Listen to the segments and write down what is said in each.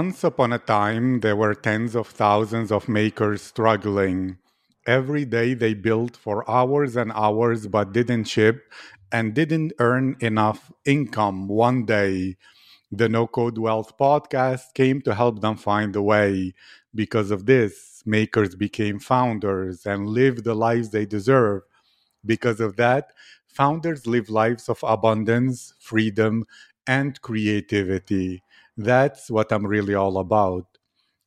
Once upon a time, there were tens of thousands of makers struggling. Every day they built for hours and hours but didn't ship and didn't earn enough income one day. The No Code Wealth podcast came to help them find a way. Because of this, makers became founders and lived the lives they deserve. Because of that, founders live lives of abundance, freedom, and creativity. That's what I'm really all about.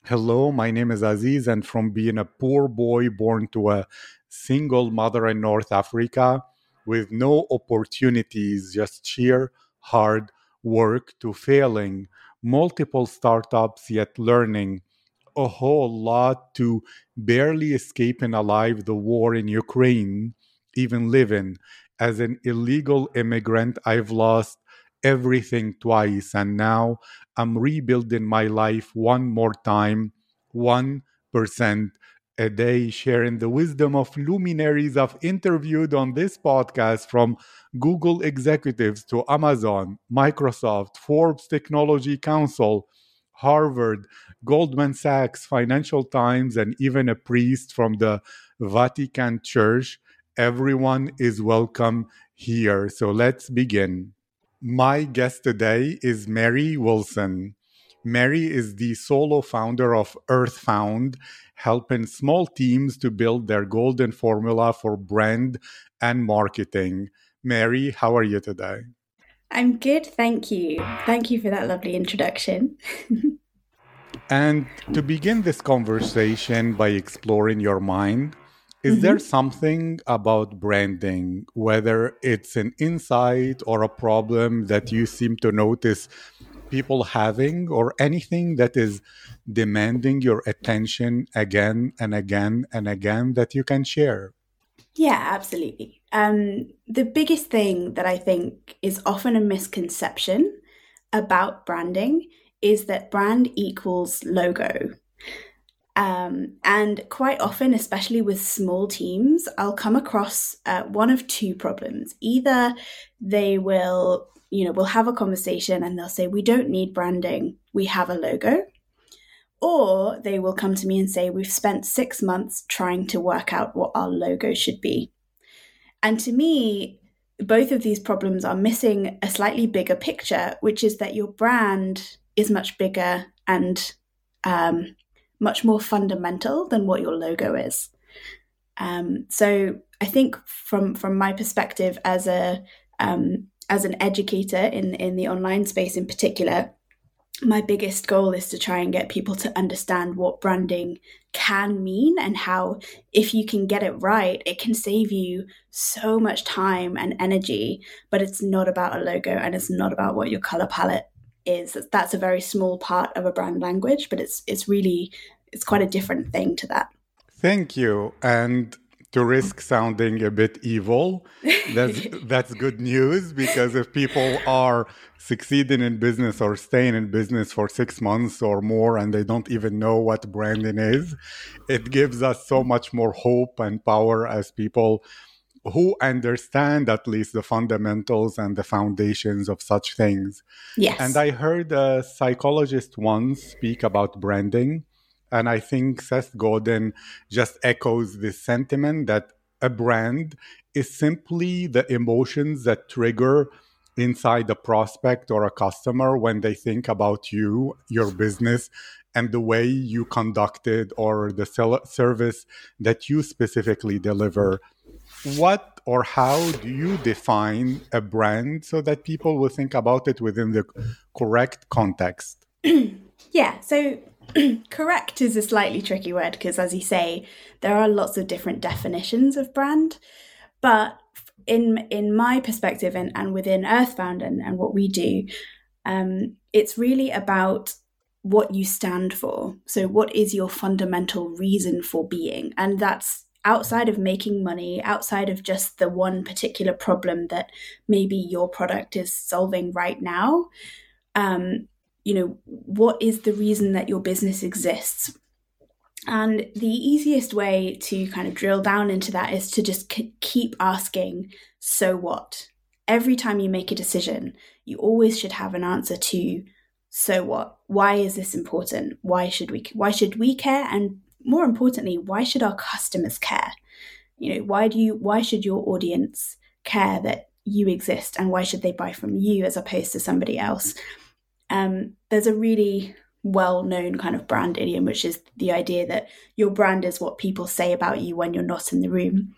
Hello, my name is Aziz, and from being a poor boy born to a single mother in North Africa with no opportunities, just sheer hard work to failing, multiple startups yet learning, a whole lot to barely escaping alive the war in Ukraine, even living. As an illegal immigrant, I've lost everything twice, and now I'm rebuilding my life one more time, 1% a day, sharing the wisdom of luminaries I've interviewed on this podcast from Google executives to Amazon, Microsoft, Forbes Technology Council, Harvard, Goldman Sachs, Financial Times, and even a priest from the Vatican Church. Everyone is welcome here. So let's begin. My guest today is Mary Wilson. Mary is the solo founder of Earthbound, helping small teams to build their golden formula for brand and marketing. Mary, how are you today? I'm good, thank you. Thank you for that lovely introduction. and to begin this conversation by exploring your mind, is mm-hmm. there something about branding, whether it's an insight or a problem that you seem to notice people having, or anything that is demanding your attention again and again and again that you can share? Yeah, absolutely. Um, the biggest thing that I think is often a misconception about branding is that brand equals logo. Um, and quite often, especially with small teams, I'll come across uh, one of two problems. Either they will, you know, we'll have a conversation and they'll say, We don't need branding, we have a logo. Or they will come to me and say, We've spent six months trying to work out what our logo should be. And to me, both of these problems are missing a slightly bigger picture, which is that your brand is much bigger and um, much more fundamental than what your logo is. Um, so I think from from my perspective as a um, as an educator in in the online space in particular, my biggest goal is to try and get people to understand what branding can mean and how if you can get it right it can save you so much time and energy but it's not about a logo and it's not about what your color palette is that's a very small part of a brand language, but it's it's really it's quite a different thing to that. Thank you. And to risk sounding a bit evil, that's that's good news because if people are succeeding in business or staying in business for six months or more and they don't even know what branding is, it gives us so much more hope and power as people who understand at least the fundamentals and the foundations of such things. Yes. And I heard a psychologist once speak about branding. And I think Seth Godin just echoes this sentiment that a brand is simply the emotions that trigger inside a prospect or a customer when they think about you, your business, and the way you conducted or the service that you specifically deliver what or how do you define a brand so that people will think about it within the correct context? yeah, so correct is a slightly tricky word because, as you say, there are lots of different definitions of brand. But in in my perspective and, and within Earthbound and, and what we do, um, it's really about what you stand for. So, what is your fundamental reason for being? And that's outside of making money, outside of just the one particular problem that maybe your product is solving right now, um, you know, what is the reason that your business exists? And the easiest way to kind of drill down into that is to just c- keep asking, so what? Every time you make a decision, you always should have an answer to, so what? Why is this important? Why should we why should we care and more importantly, why should our customers care? You know, why do you why should your audience care that you exist and why should they buy from you as opposed to somebody else? Um, there's a really well known kind of brand idiom, which is the idea that your brand is what people say about you when you're not in the room,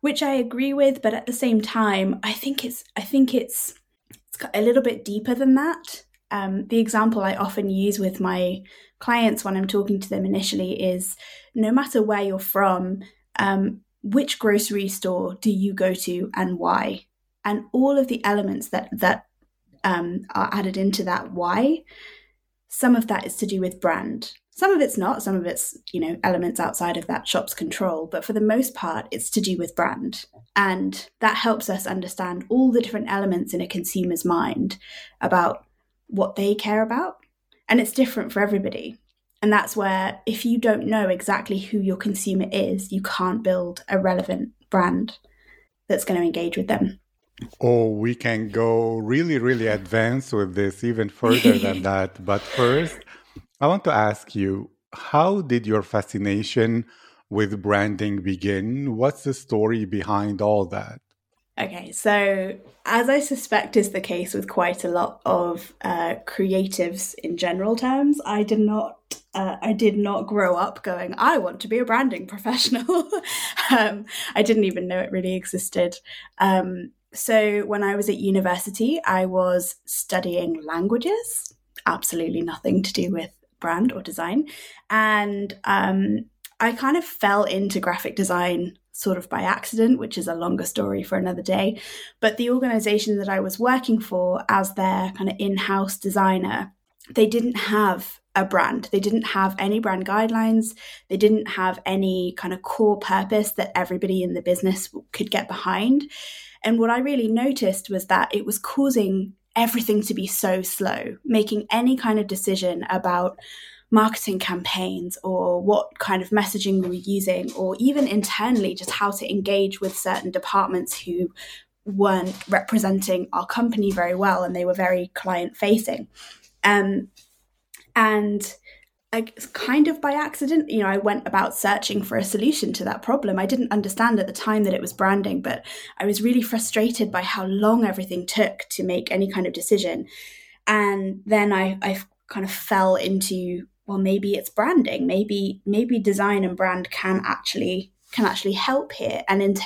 which I agree with, but at the same time, I think it's I think it's it's a little bit deeper than that. Um, the example I often use with my clients when I'm talking to them initially is no matter where you're from, um, which grocery store do you go to and why? And all of the elements that that um, are added into that why some of that is to do with brand. Some of it's not, some of it's, you know, elements outside of that shop's control, but for the most part, it's to do with brand. And that helps us understand all the different elements in a consumer's mind about what they care about. And it's different for everybody. And that's where, if you don't know exactly who your consumer is, you can't build a relevant brand that's going to engage with them. Oh, we can go really, really advanced with this, even further than that. But first, I want to ask you how did your fascination with branding begin? What's the story behind all that? Okay, so as I suspect is the case with quite a lot of uh, creatives in general terms, I did not. Uh, I did not grow up going. I want to be a branding professional. um, I didn't even know it really existed. Um, so, when I was at university, I was studying languages, absolutely nothing to do with brand or design. And um, I kind of fell into graphic design sort of by accident, which is a longer story for another day. But the organization that I was working for as their kind of in house designer, they didn't have a brand. They didn't have any brand guidelines. They didn't have any kind of core purpose that everybody in the business could get behind. And what I really noticed was that it was causing everything to be so slow, making any kind of decision about marketing campaigns or what kind of messaging we were using, or even internally, just how to engage with certain departments who weren't representing our company very well and they were very client facing. Um, and I, kind of by accident, you know, I went about searching for a solution to that problem. I didn't understand at the time that it was branding, but I was really frustrated by how long everything took to make any kind of decision. And then I, I kind of fell into, well, maybe it's branding. Maybe maybe design and brand can actually can actually help here. And in,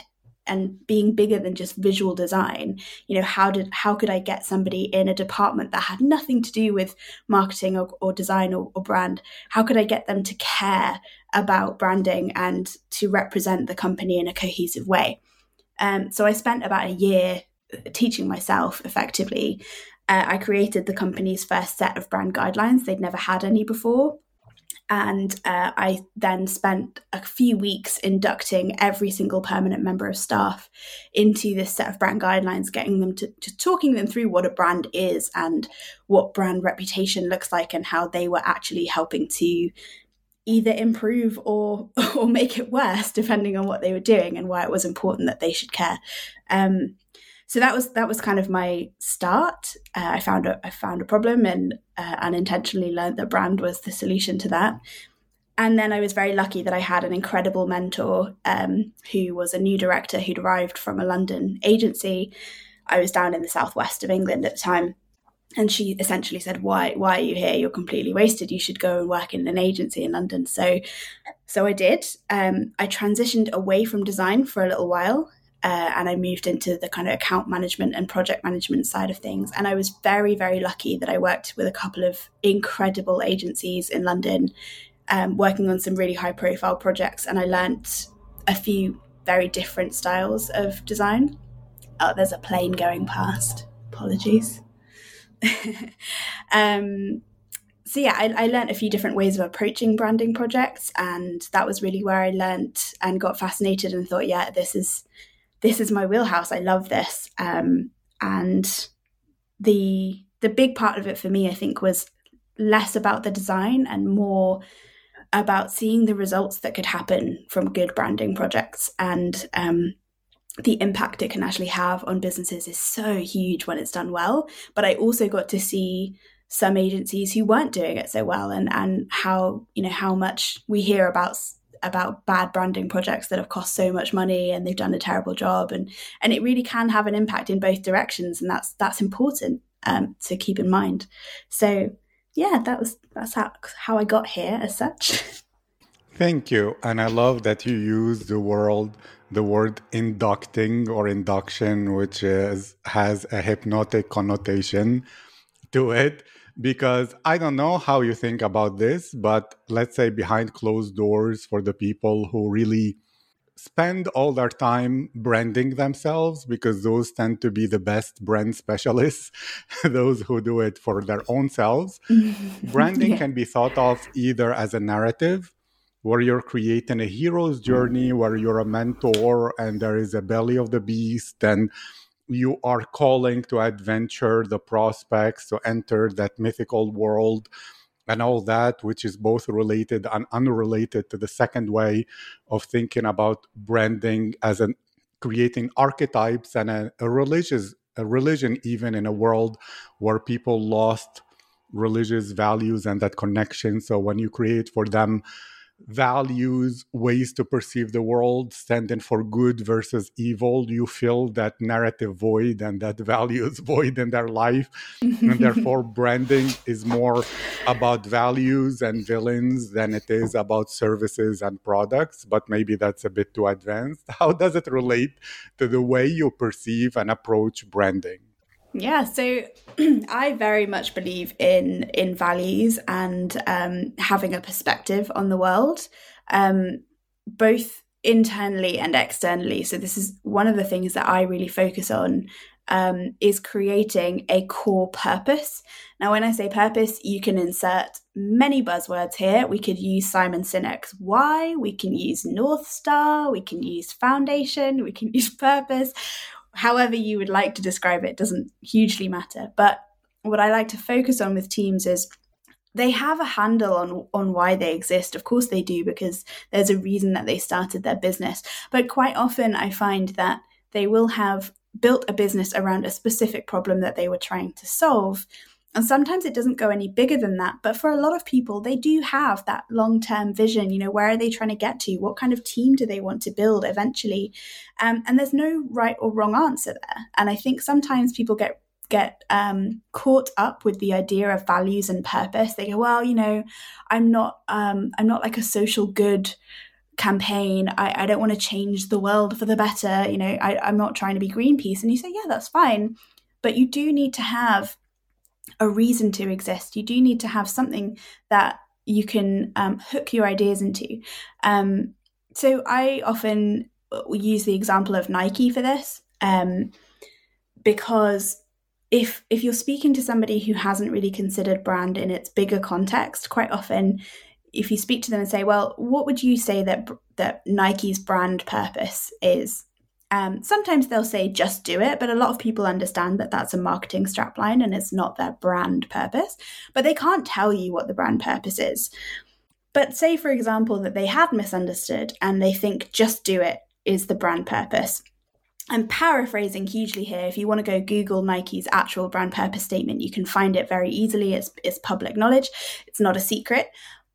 and being bigger than just visual design you know how did how could i get somebody in a department that had nothing to do with marketing or, or design or, or brand how could i get them to care about branding and to represent the company in a cohesive way um, so i spent about a year teaching myself effectively uh, i created the company's first set of brand guidelines they'd never had any before and uh, I then spent a few weeks inducting every single permanent member of staff into this set of brand guidelines, getting them to, to talking them through what a brand is and what brand reputation looks like, and how they were actually helping to either improve or or make it worse, depending on what they were doing and why it was important that they should care. Um, so that was that was kind of my start. Uh, I found a I found a problem and uh, unintentionally learned that brand was the solution to that. And then I was very lucky that I had an incredible mentor um, who was a new director who'd arrived from a London agency. I was down in the southwest of England at the time, and she essentially said, "Why? Why are you here? You're completely wasted. You should go and work in an agency in London." So, so I did. Um, I transitioned away from design for a little while uh, and I moved into the kind of account management and project management side of things. And I was very, very lucky that I worked with a couple of incredible agencies in London, um, working on some really high profile projects. And I learnt a few very different styles of design. Oh, there's a plane going past. Apologies. um, so yeah, I, I learned a few different ways of approaching branding projects, and that was really where I learnt and got fascinated and thought, yeah, this is this is my wheelhouse. I love this. Um, and the the big part of it for me, I think, was less about the design and more about seeing the results that could happen from good branding projects and um, the impact it can actually have on businesses is so huge when it's done well. But I also got to see some agencies who weren't doing it so well and and how you know how much we hear about about bad branding projects that have cost so much money and they've done a terrible job. And and it really can have an impact in both directions. And that's that's important um, to keep in mind. So yeah that was that's how, how i got here as such. Thank you. And i love that you use the word the word inducting or induction which is has a hypnotic connotation to it because I don't know how you think about this, but let's say behind closed doors for the people who really spend all their time branding themselves because those tend to be the best brand specialists, those who do it for their own selves. Branding yeah. can be thought of either as a narrative where you're creating a hero's journey, where you're a mentor and there is a belly of the beast and you are calling to adventure the prospects to enter that mythical world and all that, which is both related and unrelated to the second way of thinking about branding as an creating archetypes and a, a religious a religion even in a world where people lost religious values and that connection. So when you create for them values, ways to perceive the world, standing for good versus evil, you fill that narrative void and that values void in their life. and therefore, branding is more about values and villains than it is about services and products. But maybe that's a bit too advanced. How does it relate to the way you perceive and approach branding? Yeah, so I very much believe in in values and um, having a perspective on the world, um, both internally and externally. So this is one of the things that I really focus on um, is creating a core purpose. Now, when I say purpose, you can insert many buzzwords here. We could use Simon Sinek's why, we can use North Star, we can use foundation, we can use purpose however you would like to describe it doesn't hugely matter. But what I like to focus on with teams is they have a handle on on why they exist. Of course they do because there's a reason that they started their business. But quite often I find that they will have built a business around a specific problem that they were trying to solve and sometimes it doesn't go any bigger than that. But for a lot of people, they do have that long term vision. You know, where are they trying to get to? What kind of team do they want to build eventually? Um, and there's no right or wrong answer there. And I think sometimes people get get um, caught up with the idea of values and purpose. They go, well, you know, I'm not um, I'm not like a social good campaign. I, I don't want to change the world for the better. You know, I, I'm not trying to be Greenpeace. And you say, yeah, that's fine. But you do need to have a reason to exist. You do need to have something that you can um, hook your ideas into. Um, so I often uh, use the example of Nike for this um, because if if you're speaking to somebody who hasn't really considered brand in its bigger context, quite often if you speak to them and say, "Well, what would you say that that Nike's brand purpose is?" Um, sometimes they'll say just do it, but a lot of people understand that that's a marketing strapline and it's not their brand purpose. But they can't tell you what the brand purpose is. But say, for example, that they had misunderstood and they think just do it is the brand purpose. I'm paraphrasing hugely here. If you want to go Google Nike's actual brand purpose statement, you can find it very easily. It's, it's public knowledge, it's not a secret,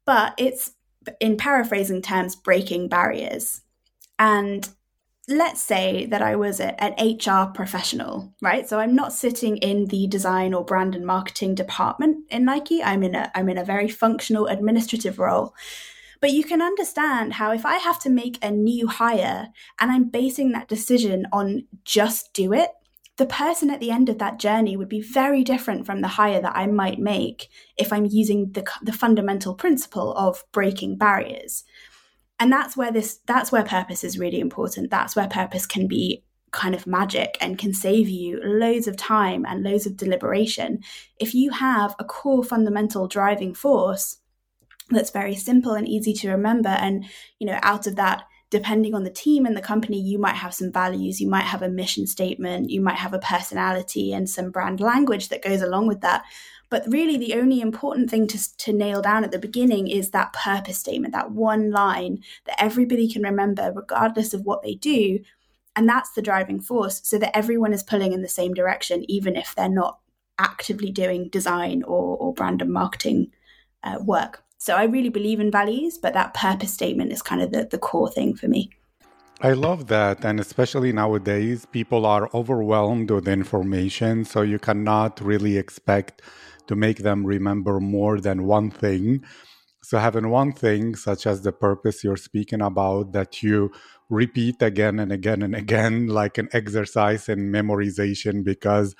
but it's in paraphrasing terms, breaking barriers. And let's say that I was a, an HR professional, right? So I'm not sitting in the design or brand and marketing department in Nike. I'm in a I'm in a very functional administrative role. But you can understand how if I have to make a new hire and I'm basing that decision on just do it, the person at the end of that journey would be very different from the hire that I might make if I'm using the, the fundamental principle of breaking barriers and that's where this that's where purpose is really important. That's where purpose can be kind of magic and can save you loads of time and loads of deliberation. If you have a core fundamental driving force that's very simple and easy to remember and you know out of that depending on the team and the company you might have some values you might have a mission statement you might have a personality and some brand language that goes along with that but really, the only important thing to, to nail down at the beginning is that purpose statement, that one line that everybody can remember, regardless of what they do. And that's the driving force, so that everyone is pulling in the same direction, even if they're not actively doing design or, or brand and marketing uh, work. So I really believe in values, but that purpose statement is kind of the, the core thing for me. I love that. And especially nowadays, people are overwhelmed with information. So you cannot really expect to make them remember more than one thing. So having one thing, such as the purpose you're speaking about, that you repeat again and again and again, like an exercise in memorization, because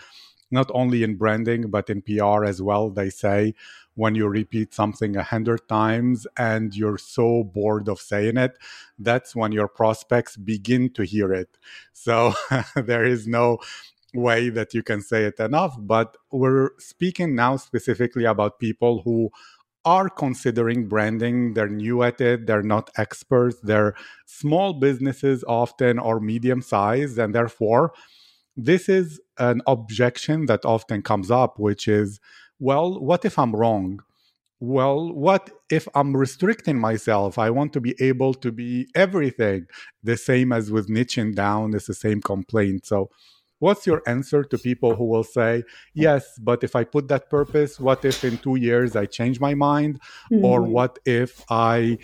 not only in branding, but in PR as well, they say when you repeat something a hundred times and you're so bored of saying it, that's when your prospects begin to hear it. So there is no way that you can say it enough. But we're speaking now specifically about people who are considering branding. They're new at it, they're not experts, they're small businesses often or medium sized, and therefore, this is an objection that often comes up, which is well, what if I'm wrong? Well, what if I'm restricting myself? I want to be able to be everything. The same as with niching down, it's the same complaint. So, what's your answer to people who will say, yes, but if I put that purpose, what if in two years I change my mind? Mm-hmm. Or what if I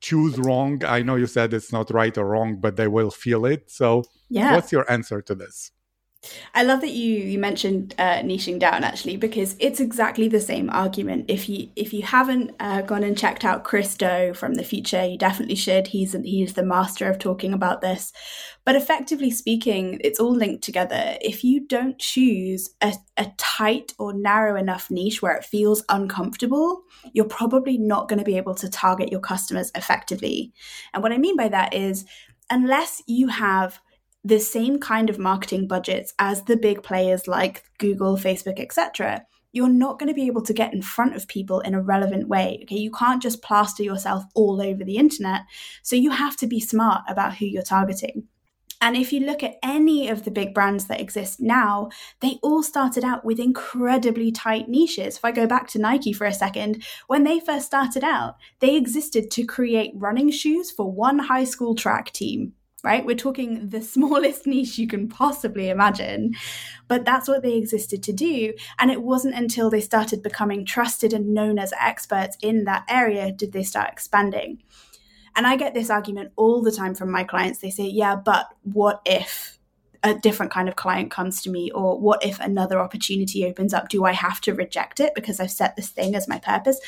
choose wrong? I know you said it's not right or wrong, but they will feel it. So, yeah. what's your answer to this? I love that you you mentioned uh, niching down actually because it's exactly the same argument. If you if you haven't uh, gone and checked out Chris Do from the Futur, you definitely should. He's he's the master of talking about this. But effectively speaking, it's all linked together. If you don't choose a, a tight or narrow enough niche where it feels uncomfortable, you're probably not going to be able to target your customers effectively. And what I mean by that is unless you have the same kind of marketing budgets as the big players like Google, Facebook, etc., you're not going to be able to get in front of people in a relevant way. Okay, you can't just plaster yourself all over the internet. So you have to be smart about who you're targeting. And if you look at any of the big brands that exist now, they all started out with incredibly tight niches. If I go back to Nike for a second, when they first started out, they existed to create running shoes for one high school track team right? We're talking the smallest niche you can possibly imagine. But that's what they existed to do. And it wasn't until they started becoming trusted and known as experts in that area did they start expanding. And I get this argument all the time from my clients. They say, yeah, but what if a different kind of client comes to me? Or what if another opportunity opens up? Do I have to reject it because I've set this thing as my purpose?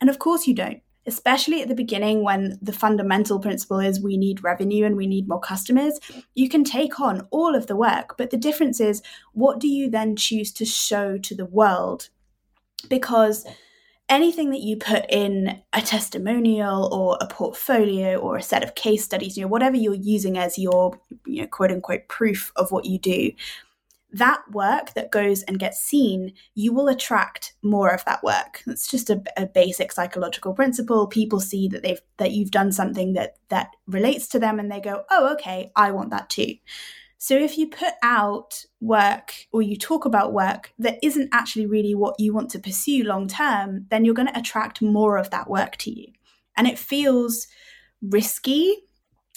And of course you don't especially at the beginning when the fundamental principle is we need revenue and we need more customers, you can take on all of the work. But the difference is, what do you then choose to show to the world? Because anything that you put in a testimonial or a portfolio or a set of case studies, you know, whatever you're using as your, you know, quote unquote proof of what you do, that work that goes and gets seen, you will attract more of that work. It's just a, a, basic psychological principle. People see that they've that you've done something that that relates to them, and they go, "Oh, okay, I want that too." So if you put out work or you talk about work that isn't actually really what you want to pursue long term, then you're going to attract more of that work to you, and it feels risky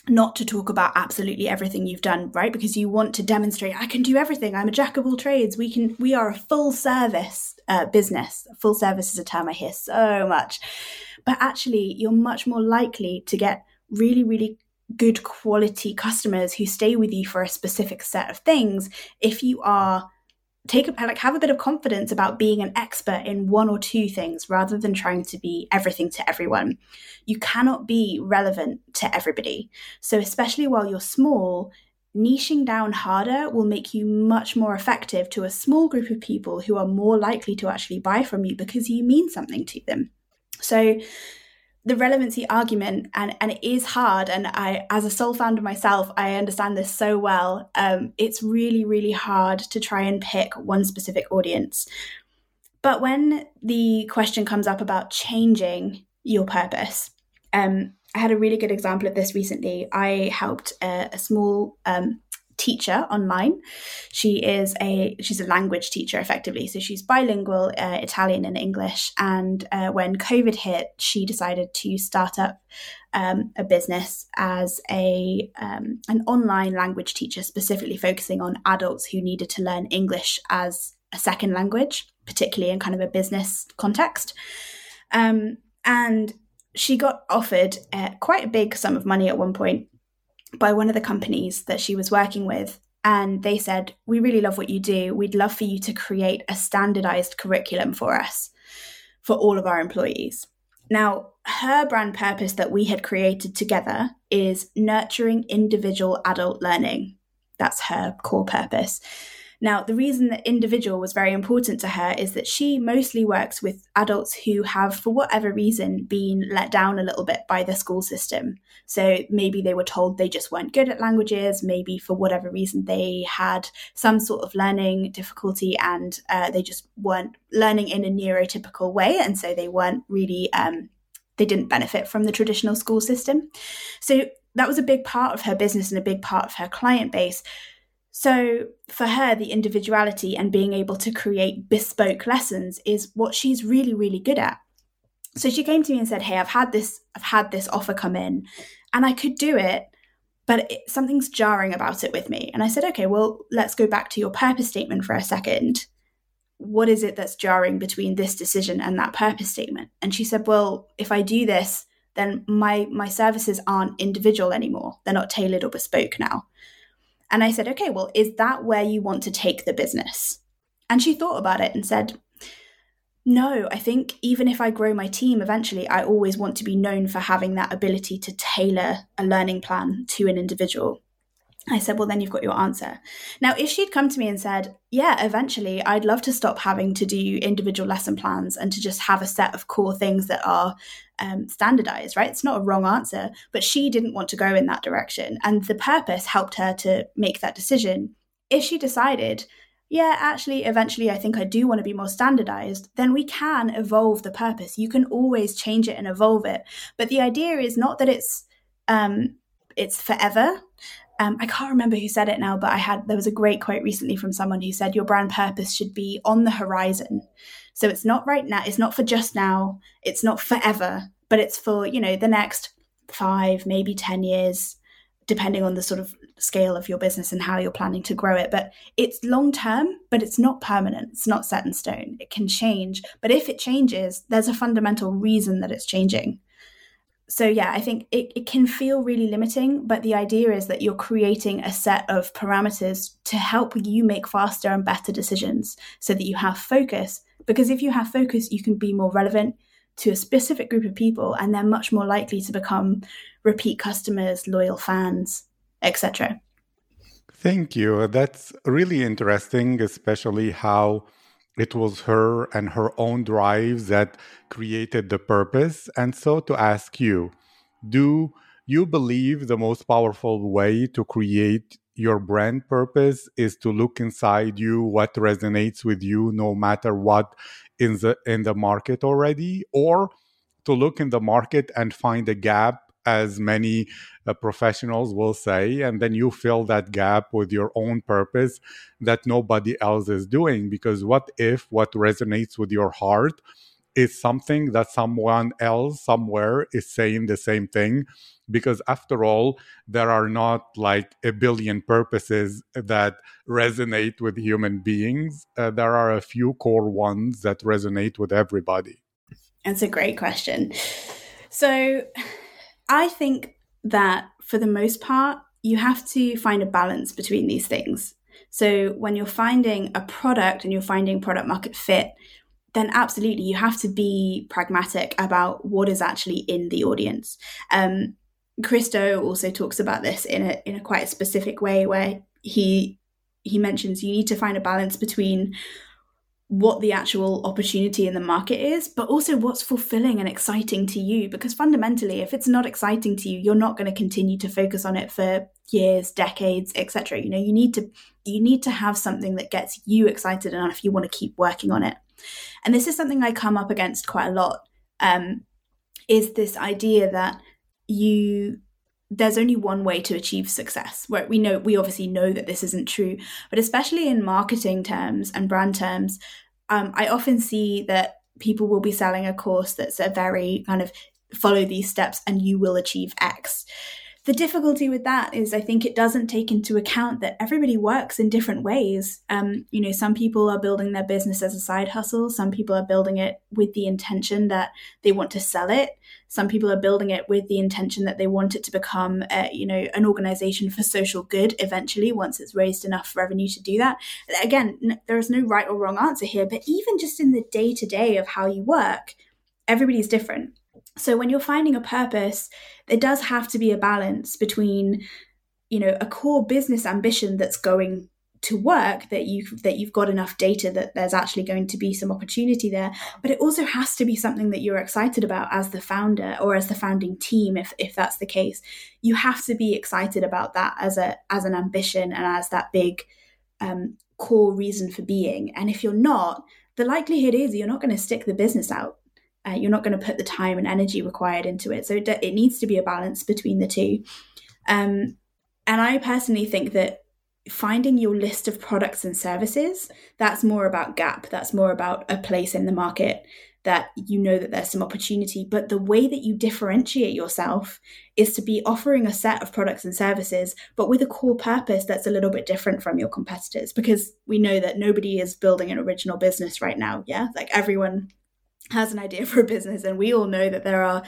not to talk about absolutely everything you've done right? Because you want to demonstrate i can do everything. I'm a jack of all trades. We can we are a full service uh, business. Full service is a term i hear so much. But actually you're much more likely to get really really good quality customers who stay with you for a specific set of things if you are take a, like have a bit of confidence about being an expert in one or two things rather than trying to be everything to everyone. You cannot be relevant to everybody. So especially while you're small niching down harder will make you much more effective to a small group of people who are more likely to actually buy from you because you mean something to them. So the relevancy argument and and it is hard and i as a sole founder myself i understand this so well. Um, it's really really hard to try and pick one specific audience. But when the question comes up about changing your purpose um, i had a really good example of this recently. I helped a, a small um, teacher online. She is a she's a language teacher effectively, so she's bilingual, uh, Italian and English. And uh, when COVID hit, she decided to start up um, a business as a um, an online language teacher, specifically focusing on adults who needed to learn English as a second language, particularly in kind of a business context. Um, and she got offered uh, quite a big sum of money at one point by one of the companies that she was working with. And they said, We really love what you do. We'd love for you to create a standardized curriculum for us, for all of our employees. Now, her brand purpose that we had created together is nurturing individual adult learning. That's her core purpose. Now, the reason that individual was very important to her is that she mostly works with adults who have, for whatever reason, been let down a little bit by the school system. So maybe they were told they just weren't good at languages, maybe for whatever reason they had some sort of learning difficulty and uh, they just weren't learning in a neurotypical way. And so they weren't really, um, they didn't benefit from the traditional school system. So that was a big part of her business and a big part of her client base. So, for her, the individuality and being able to create bespoke lessons is what she's really, really good at. So she came to me and said, "Hey, I've had this, I've had this offer come in, and I could do it, but it, something's jarring about it with me." And I said, "Okay, well, let's go back to your purpose statement for a second. What is it that's jarring between this decision and that purpose statement?" And she said, "Well, if I do this, then my my services aren't individual anymore. They're not tailored or bespoke now." And I said, okay, well, is that where you want to take the business? And she thought about it and said, no, I think even if I grow my team eventually, I always want to be known for having that ability to tailor a learning plan to an individual. I said, Well, then you've got your answer. Now, if she'd come to me and said, Yeah, eventually I'd love to stop having to do individual lesson plans and to just have a set of core things that are um, standardized, right? It's not a wrong answer, but she didn't want to go in that direction. And the purpose helped her to make that decision. If she decided, yeah, actually, eventually, I think I do want to be more standardized, then we can evolve the purpose. You can always change it and evolve it. But the idea is not that it's um, it's forever. Um, I can't remember who said it now, but I had there was a great quote recently from someone who said your brand purpose should be on the horizon. So it's not right now, it's not for just now, it's not forever, but it's for, you know, the next five, maybe 10 years, depending on the sort of scale of your business and how you're planning to grow it. But it's long term, but it's not permanent. It's not set in stone. It can change. But if it changes, there's a fundamental reason that it's changing. So, yeah, I think it, it can feel really limiting, but the idea is that you're creating a set of parameters to help you make faster and better decisions so that you have focus because if you have focus, you can be more relevant to a specific group of people and they're much more likely to become repeat customers, loyal fans, etc. Thank you. That's really interesting, especially how it was her and her own drives that created the purpose. And so to ask you, do you believe the most powerful way to create your brand purpose is to look inside you what resonates with you no matter what in the in the market already or to look in the market and find a gap as many uh, professionals will say and then you fill that gap with your own purpose that nobody else is doing. Because what if what resonates with your heart is something that someone else somewhere is saying the same thing? Because after all there are not like a billion purposes that resonate with human beings. Uh, there are a few core ones that resonate with everybody. That's a great question. So i think that for the most part you have to find a balance between these things so when you're finding a product and you're finding product market fit then absolutely you have to be pragmatic about what is actually in the audience. Um, Chris Do also talks about this in a in a quite specific way where he he mentions you need to find a balance between what the actual opportunity in the market is, but also what's fulfilling and exciting to you. Because fundamentally, if it's not exciting to you, you're not going to continue to focus on it for years, decades, etc. You know, you need to you need to have something that gets you excited enough if you want to keep working on it. And this is something I come up against quite a lot. Um, is this idea that you there's only one way to achieve success. Where we know we obviously know that this isn't true but especially in marketing terms and brand terms um, i often see that people will be selling a course that's a very kind of follow these steps and you will achieve x the difficulty with that is I think it doesn't take into account that everybody works in different ways. Um, you know, some people are building their business as a side hustle. Some people are building it with the intention that they want to sell it. Some people are building it with the intention that they want it to become, a, you know, an organization for social good eventually once it's raised enough revenue to do that. Again, there is no right or wrong answer here, but even just in the day to day of how you work, everybody's different so when you're finding a purpose, there does have to be a balance between, you know, a core business ambition that's going to work that you that you've got enough data that there's actually going to be some opportunity there but it also has to be something that you're excited about as the founder or as the founding team if if that's the case. You have to be excited about that as a as an ambition and as that big um, core reason for being. And if you're not the likelihood is you're not going to stick the business out uh, you're not going to put the time and energy required into it. So it, it needs to be a balance between the two. Um, and I personally think that finding your list of products and services, that's more about gap. That's more about a place in the market that you know that there's some opportunity. But the way that you differentiate yourself is to be offering a set of products and services, but with a core purpose that's a little bit different from your competitors. Because we know that nobody is building an original business right now. Yeah. Like everyone has an idea for a business and we all know that there are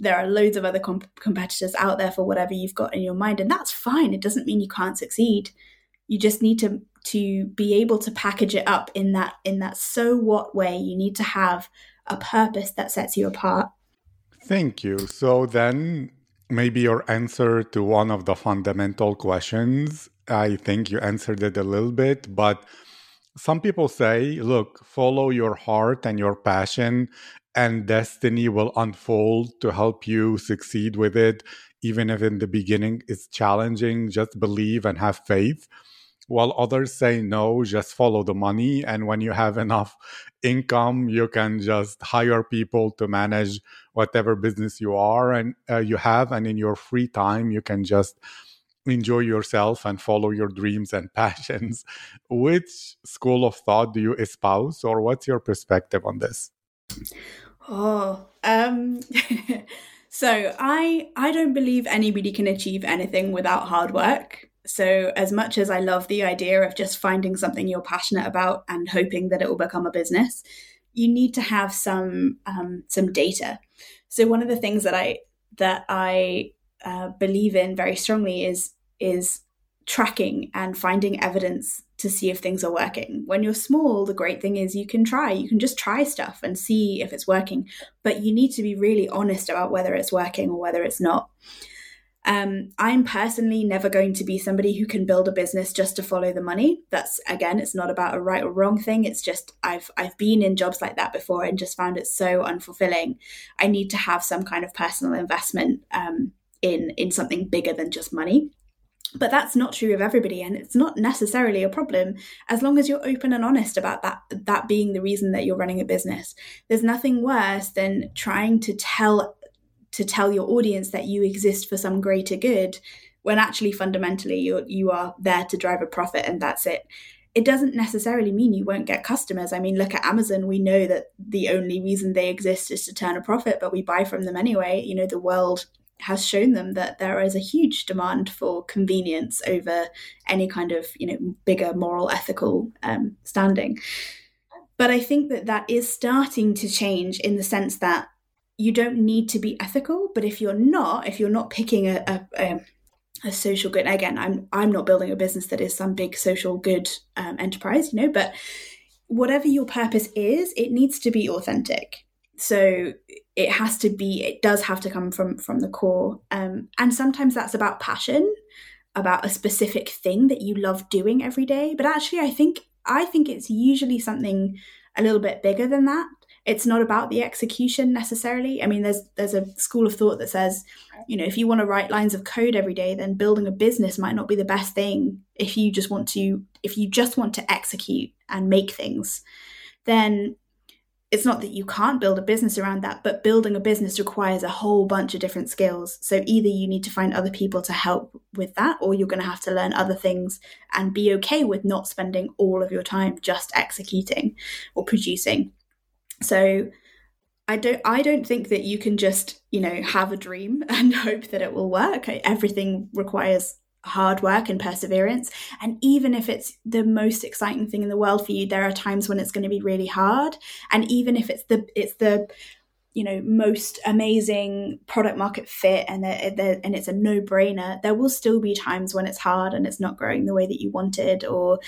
there are loads of other comp- competitors out there for whatever you've got in your mind and that's fine. It doesn't mean you can't succeed. You just need to to be able to package it up in that in that so what way. You need to have a purpose that sets you apart. Thank you. So then maybe your answer to one of the fundamental questions i think you answered it a little bit but some people say, look, follow your heart and your passion, and destiny will unfold to help you succeed with it. Even if in the beginning it's challenging, just believe and have faith. While others say, no, just follow the money. And when you have enough income, you can just hire people to manage whatever business you are and uh, you have. And in your free time, you can just enjoy yourself and follow your dreams and passions. Which school of thought do you espouse, or what's your perspective on this? Oh, um, so I I don't believe anybody can achieve anything without hard work. So as much as I love the idea of just finding something you're passionate about and hoping that it will become a business, you need to have some um, some data. So one of the things that I that I uh, believe in very strongly is is tracking and finding evidence to see if things are working. When you're small, the great thing is you can try. You can just try stuff and see if it's working, but you need to be really honest about whether it's working or whether it's not. Um, I'm personally never going to be somebody who can build a business just to follow the money. That's again, it's not about a right or wrong thing. It's just I've I've been in jobs like that before and just found it so unfulfilling. I need to have some kind of personal investment um, in in something bigger than just money. But that's not true of everybody, and it's not necessarily a problem as long as you're open and honest about that. That being the reason that you're running a business. There's nothing worse than trying to tell to tell your audience that you exist for some greater good, when actually fundamentally you you are there to drive a profit, and that's it it doesn't necessarily mean you won't get customers. I mean, look at Amazon. We know that the only reason they exist is to turn a profit, but we buy from them anyway. You know, the world has shown them that there is a huge demand for convenience over any kind of you know bigger moral ethical um, standing. But i think that that is starting to change in the sense that you don't need to be ethical but if you're not if you're not picking a, a, a a social good again i'm i'm not building a business that is some big social good um, enterprise you know but whatever your purpose is it needs to be authentic so it has to be it does have to come from from the core. Um, and sometimes that's about passion about a specific thing that you love doing every day. But actually i think i think it's usually something a little bit bigger than that. It's not about the execution necessarily. I mean there's there's a school of thought that says you know if you want to write lines of code every day then building a business might not be the best thing if you just want to if you just want to execute and make things. Then it's not that you can't build a business around that, but building a business requires a whole bunch of different skills. So either you need to find other people to help with that, or you're going to have to learn other things and be okay with not spending all of your time just executing or producing. So I don't I don't think that you can just, you know, have a dream and hope that it will work. Everything requires hard work and perseverance. And even if it's the most exciting thing in the world for you, there are times when it's going to be really hard. And even if it's the it's the you know most amazing product market fit and they're, they're, and it's a no brainer, there will still be times when it's hard and it's not growing the way that you wanted, or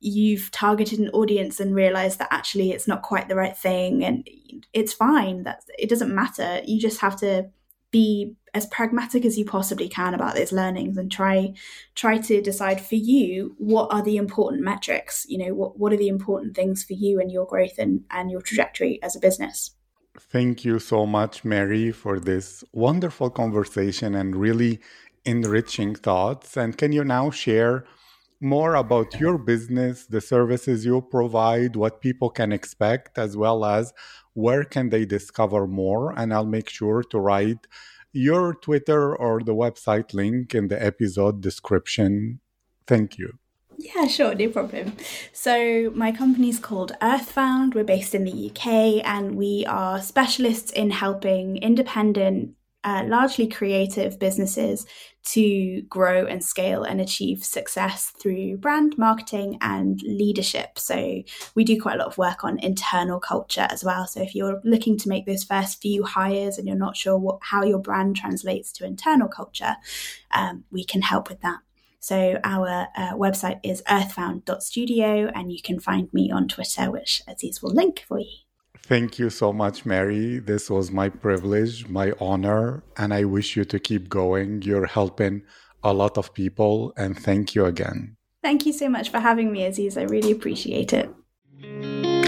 you've targeted an audience and realized that actually it's not quite the right thing and it's fine that it doesn't matter you just have to be as pragmatic as you possibly can about those learnings and try try to decide for you what are the important metrics you know what, what are the important things for you and your growth and, and your trajectory as a business. Thank you so much mary for this wonderful conversation and really enriching thoughts. And can you now share more about your business, the services you provide, what people can expect, as well as where can they discover more. And I'll make sure to write your Twitter or the website link in the episode description. Thank you. Yeah, sure, no problem. So, my company is called Earthbound. We're based in the UK and we are specialists in helping independent uh, largely creative businesses to grow and scale and achieve success through brand marketing and leadership. So, we do quite a lot of work on internal culture as well. So, if you're looking to make those first few hires and you're not sure what, how your brand translates to internal culture, um, we can help with that. So, our uh, website is earthbound.studio, and you can find me on Twitter, which Aziz will link for you. Thank you so much, Mary. This was my privilege, my honor, and I wish you to keep going. You're helping a lot of people, and thank you again. Thank you so much for having me, Aziz. I really appreciate it.